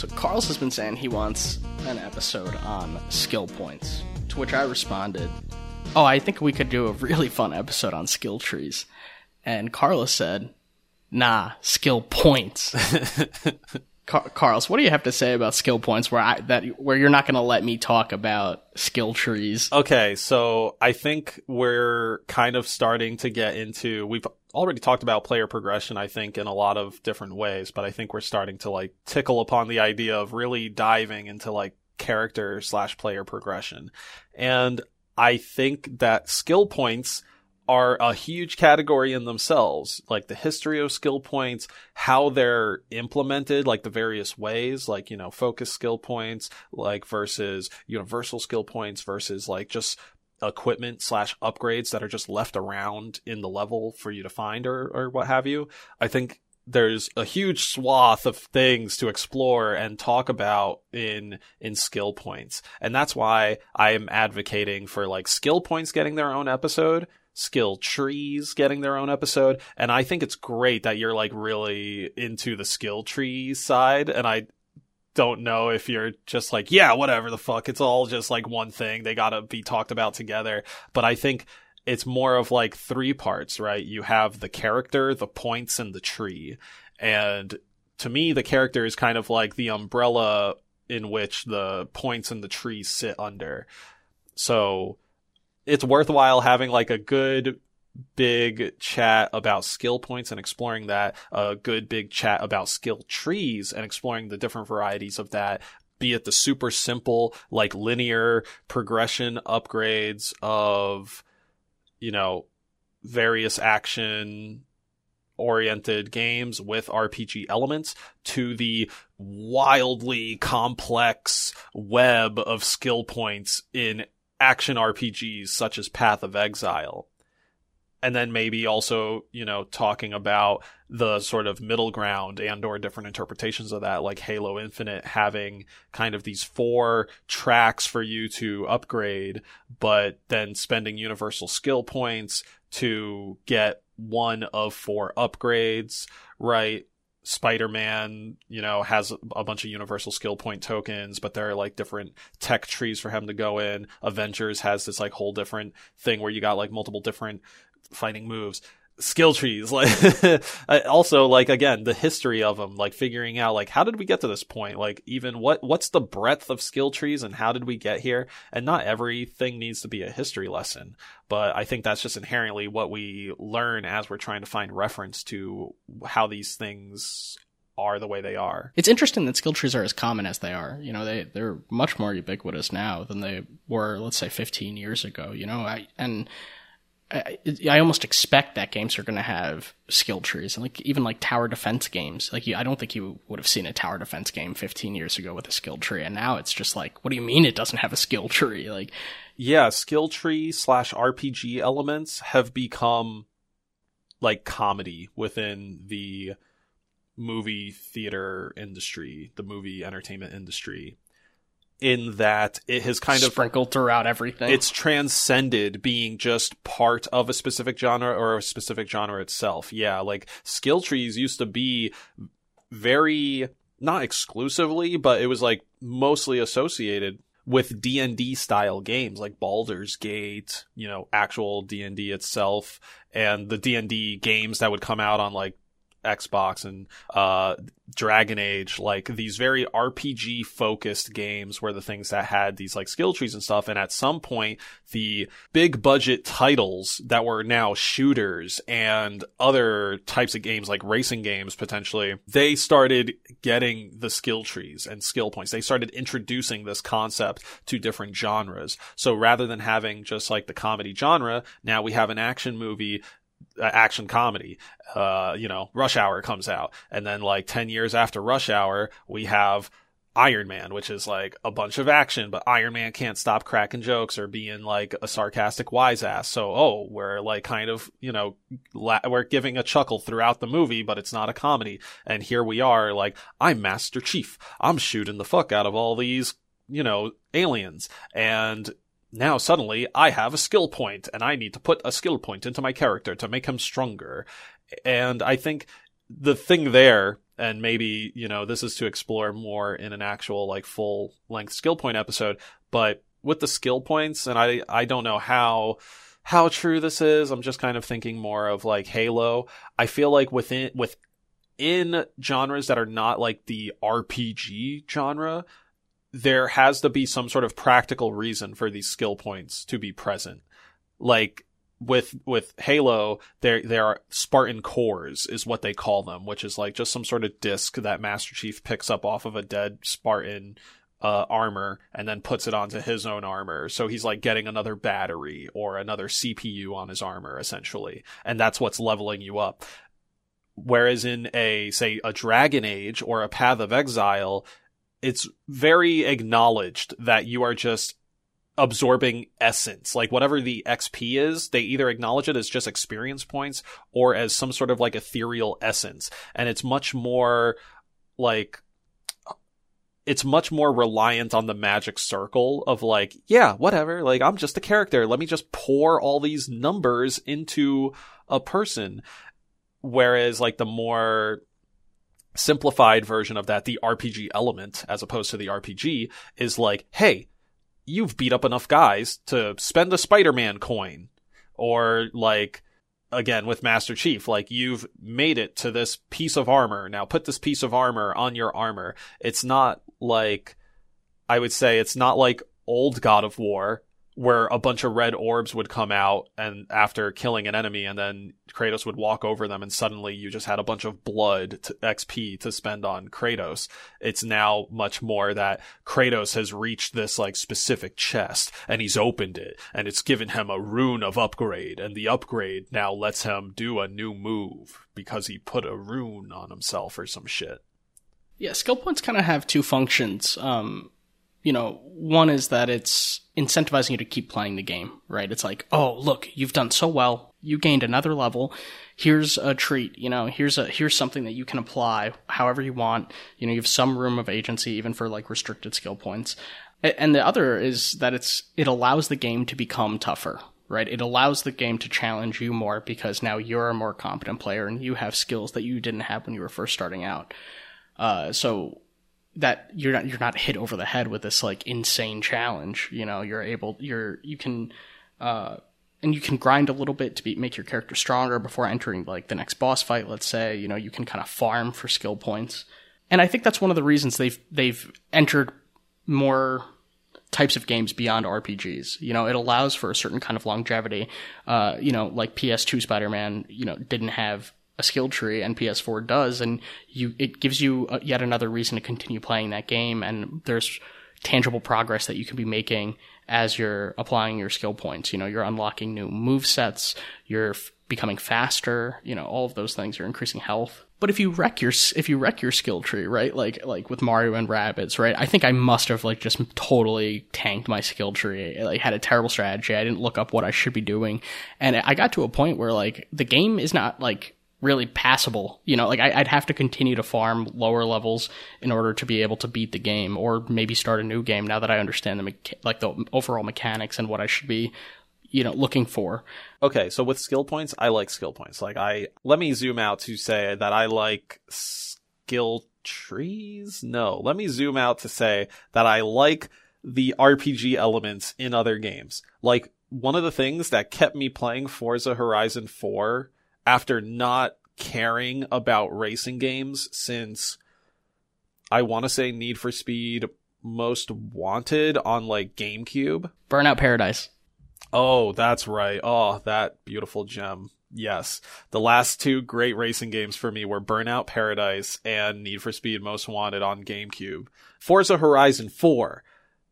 So Carlos has been saying he wants an episode on skill points, to which I responded, "Oh, I think we could do a really fun episode on skill trees." And Carlos said, "Nah, skill points." Car- Carlos, what do you have to say about skill points where I that where you're not going to let me talk about skill trees? Okay, so I think we're kind of starting to get into we've already talked about player progression I think in a lot of different ways, but I think we're starting to like tickle upon the idea of really diving into like character slash player progression. And I think that skill points are a huge category in themselves. Like the history of skill points, how they're implemented, like the various ways, like, you know, focus skill points, like versus universal skill points versus like just equipment slash upgrades that are just left around in the level for you to find or, or what have you. I think there's a huge swath of things to explore and talk about in in skill points. And that's why I am advocating for like skill points getting their own episode skill trees getting their own episode. And I think it's great that you're like really into the skill tree side. And I don't know if you're just like, yeah, whatever the fuck. It's all just like one thing. They gotta be talked about together. But I think it's more of like three parts, right? You have the character, the points, and the tree. And to me, the character is kind of like the umbrella in which the points and the trees sit under. So it's worthwhile having like a good big chat about skill points and exploring that, a good big chat about skill trees and exploring the different varieties of that, be it the super simple, like linear progression upgrades of, you know, various action oriented games with RPG elements to the wildly complex web of skill points in action RPGs such as Path of Exile. And then maybe also, you know, talking about the sort of middle ground and or different interpretations of that, like Halo Infinite having kind of these four tracks for you to upgrade, but then spending universal skill points to get one of four upgrades, right? Spider-Man, you know, has a bunch of universal skill point tokens, but there are like different tech trees for him to go in. Avengers has this like whole different thing where you got like multiple different fighting moves skill trees like also like again the history of them like figuring out like how did we get to this point like even what what's the breadth of skill trees and how did we get here and not everything needs to be a history lesson but i think that's just inherently what we learn as we're trying to find reference to how these things are the way they are. It's interesting that skill trees are as common as they are. You know, they they're much more ubiquitous now than they were, let's say, 15 years ago. You know, I and I, I almost expect that games are going to have skill trees and like even like tower defense games. Like you, I don't think you would have seen a tower defense game 15 years ago with a skill tree, and now it's just like, what do you mean it doesn't have a skill tree? Like, yeah, skill tree slash RPG elements have become like comedy within the movie theater industry, the movie entertainment industry in that it has kind of sprinkled throughout everything. It's transcended being just part of a specific genre or a specific genre itself. Yeah, like skill trees used to be very not exclusively, but it was like mostly associated with D&D style games like Baldur's Gate, you know, actual D&D itself and the D&D games that would come out on like Xbox and uh, Dragon Age, like these very RPG focused games where the things that had these like skill trees and stuff. And at some point, the big budget titles that were now shooters and other types of games like racing games potentially, they started getting the skill trees and skill points. They started introducing this concept to different genres. So rather than having just like the comedy genre, now we have an action movie action comedy. Uh, you know, Rush Hour comes out, and then like ten years after Rush Hour, we have Iron Man, which is like a bunch of action, but Iron Man can't stop cracking jokes or being like a sarcastic wise ass. So, oh, we're like kind of, you know, la- we're giving a chuckle throughout the movie, but it's not a comedy. And here we are, like, I'm Master Chief. I'm shooting the fuck out of all these, you know, aliens. And now suddenly I have a skill point and I need to put a skill point into my character to make him stronger. And I think the thing there, and maybe, you know, this is to explore more in an actual like full length skill point episode, but with the skill points, and I I don't know how how true this is. I'm just kind of thinking more of like Halo. I feel like within within genres that are not like the RPG genre, there has to be some sort of practical reason for these skill points to be present. Like with with Halo, there there are Spartan cores is what they call them, which is like just some sort of disc that Master Chief picks up off of a dead Spartan uh, armor and then puts it onto his own armor. So he's like getting another battery or another CPU on his armor essentially, and that's what's leveling you up. Whereas in a say a Dragon Age or a Path of Exile, it's very acknowledged that you are just absorbing essence. Like whatever the XP is, they either acknowledge it as just experience points or as some sort of like ethereal essence. And it's much more like it's much more reliant on the magic circle of like, yeah, whatever. Like, I'm just a character. Let me just pour all these numbers into a person. Whereas, like, the more simplified version of that, the RPG element, as opposed to the RPG, is like, hey, you've beat up enough guys to spend a Spider-Man coin. Or like, again with Master Chief, like you've made it to this piece of armor. Now put this piece of armor on your armor. It's not like, I would say it's not like old God of War where a bunch of red orbs would come out and after killing an enemy and then Kratos would walk over them and suddenly you just had a bunch of blood to XP to spend on Kratos. It's now much more that Kratos has reached this like specific chest and he's opened it and it's given him a rune of upgrade and the upgrade now lets him do a new move because he put a rune on himself or some shit. Yeah, skill points kind of have two functions. Um, you know, one is that it's incentivizing you to keep playing the game, right? It's like, oh, look, you've done so well. You gained another level. Here's a treat, you know, here's a, here's something that you can apply however you want. You know, you have some room of agency even for like restricted skill points. And the other is that it's, it allows the game to become tougher, right? It allows the game to challenge you more because now you're a more competent player and you have skills that you didn't have when you were first starting out. Uh, so that you're not you're not hit over the head with this like insane challenge. You know, you're able you're you can uh and you can grind a little bit to be, make your character stronger before entering like the next boss fight. Let's say you know you can kind of farm for skill points, and I think that's one of the reasons they've they've entered more types of games beyond RPGs. You know, it allows for a certain kind of longevity. Uh, you know, like PS2 Spider-Man, you know, didn't have a skill tree, and PS4 does, and you it gives you a, yet another reason to continue playing that game. And there's tangible progress that you can be making as you're applying your skill points. You know, you're unlocking new move sets, you're f- becoming faster. You know, all of those things. You're increasing health. But if you wreck your if you wreck your skill tree, right? Like like with Mario and Rabbids, right? I think I must have like just totally tanked my skill tree. I, like had a terrible strategy. I didn't look up what I should be doing, and I got to a point where like the game is not like really passable. You know, like I, would have to continue to farm lower levels in order to be able to beat the game, or maybe start a new game. Now that I understand the mecha- like the overall mechanics and what I should be, you know, looking for. Okay, so with skill points, I like skill points. Like I let me zoom out to say that I like skill trees. No, let me zoom out to say that I like the RPG elements in other games. Like one of the things that kept me playing Forza Horizon 4 after not caring about racing games since I want to say Need for Speed Most Wanted on like GameCube. Burnout Paradise. Oh, that's right. Oh, that beautiful gem. Yes. The last two great racing games for me were Burnout Paradise and Need for Speed Most Wanted on GameCube. Forza Horizon 4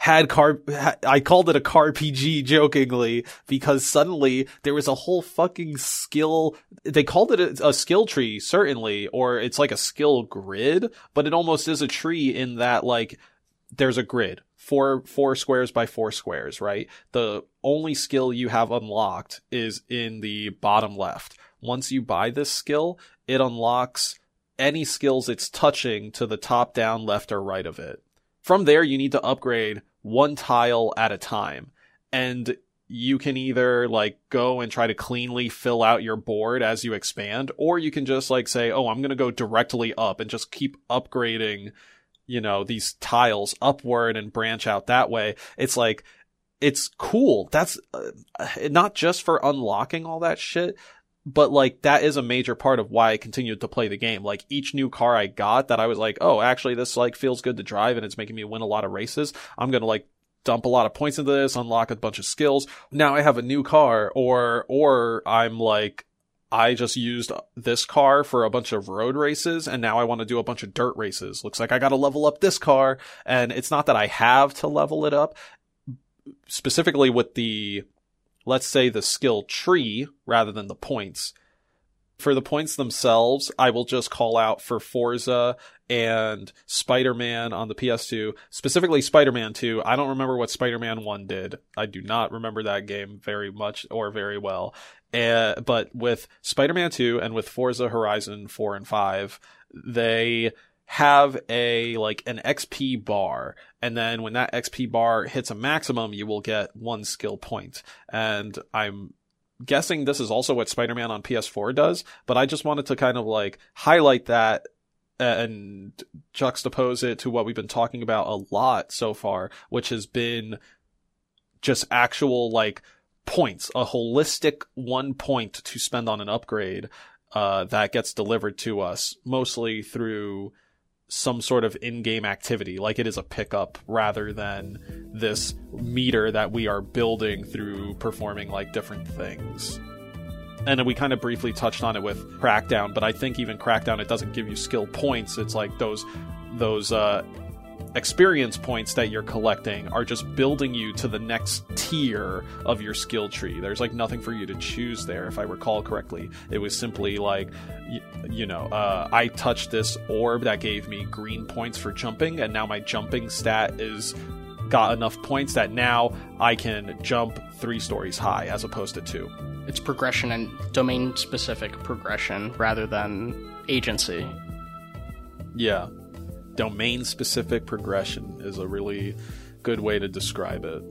had car I called it a car PG jokingly because suddenly there was a whole fucking skill they called it a, a, skill tree certainly or it's like a skill grid but it almost is a tree in that like there's a grid. Four four squares by four squares right? The only skill you have unlocked is in the bottom left. Once you buy this skill it unlocks any skills it's touching to the top down left or right of it. From there you need to upgrade one tile at a time. And you can either like go and try to cleanly fill out your board as you expand, or you can just like say, oh, I'm going to go directly up and just keep upgrading, you know, these tiles upward and branch out that way. It's like, it's cool. That's uh, not just for unlocking all that shit, but like that is a major part of why I continued to play the game. Like each new car I got that I was like, oh, actually this like feels good to drive and it's making me win a lot of races. I'm going to like dump a lot of points into this, unlock a bunch of skills. Now I have a new car or, or I'm like, I just used this car for a bunch of road races and now I want to do a bunch of dirt races. Looks like I got to level up this car. And it's not that I have to level it up specifically with the, let's say the skill tree rather than the points. For the points themselves, I will just call out for Forza and Spider-Man on the PS2, specifically Spider-Man 2. I don't remember what Spider-Man 1 did. I do not remember that game very much or very well. Uh, but with Spider-Man 2 and with Forza Horizon 4 and 5, they have a like an XP bar and then when that XP bar hits a maximum you will get one skill point. And I'm guessing this is also what Spider-Man on PS4 does but I just wanted to kind of like highlight that and juxtapose it to what we've been talking about a lot so far which has been just actual like points a holistic one point to spend on an upgrade uh, that gets delivered to us mostly through some sort of in-game activity like it is a pickup rather than this meter that we are building through performing like different things. And we kind of briefly touched on it with crackdown but i think even crackdown it doesn't give you skill points. It's like those those uh experience points that you're collecting are just building you to the next tier of your skill tree. There's like nothing for you to choose there, if I recall correctly. It was simply like, you, you know, uh, I touched this orb that gave me green points for jumping, and now my jumping stat is got enough points that now I can jump three stories high as opposed to two. It's progression and domain specific progression rather than agency. Yeah domain specific progression is a really good way to describe it.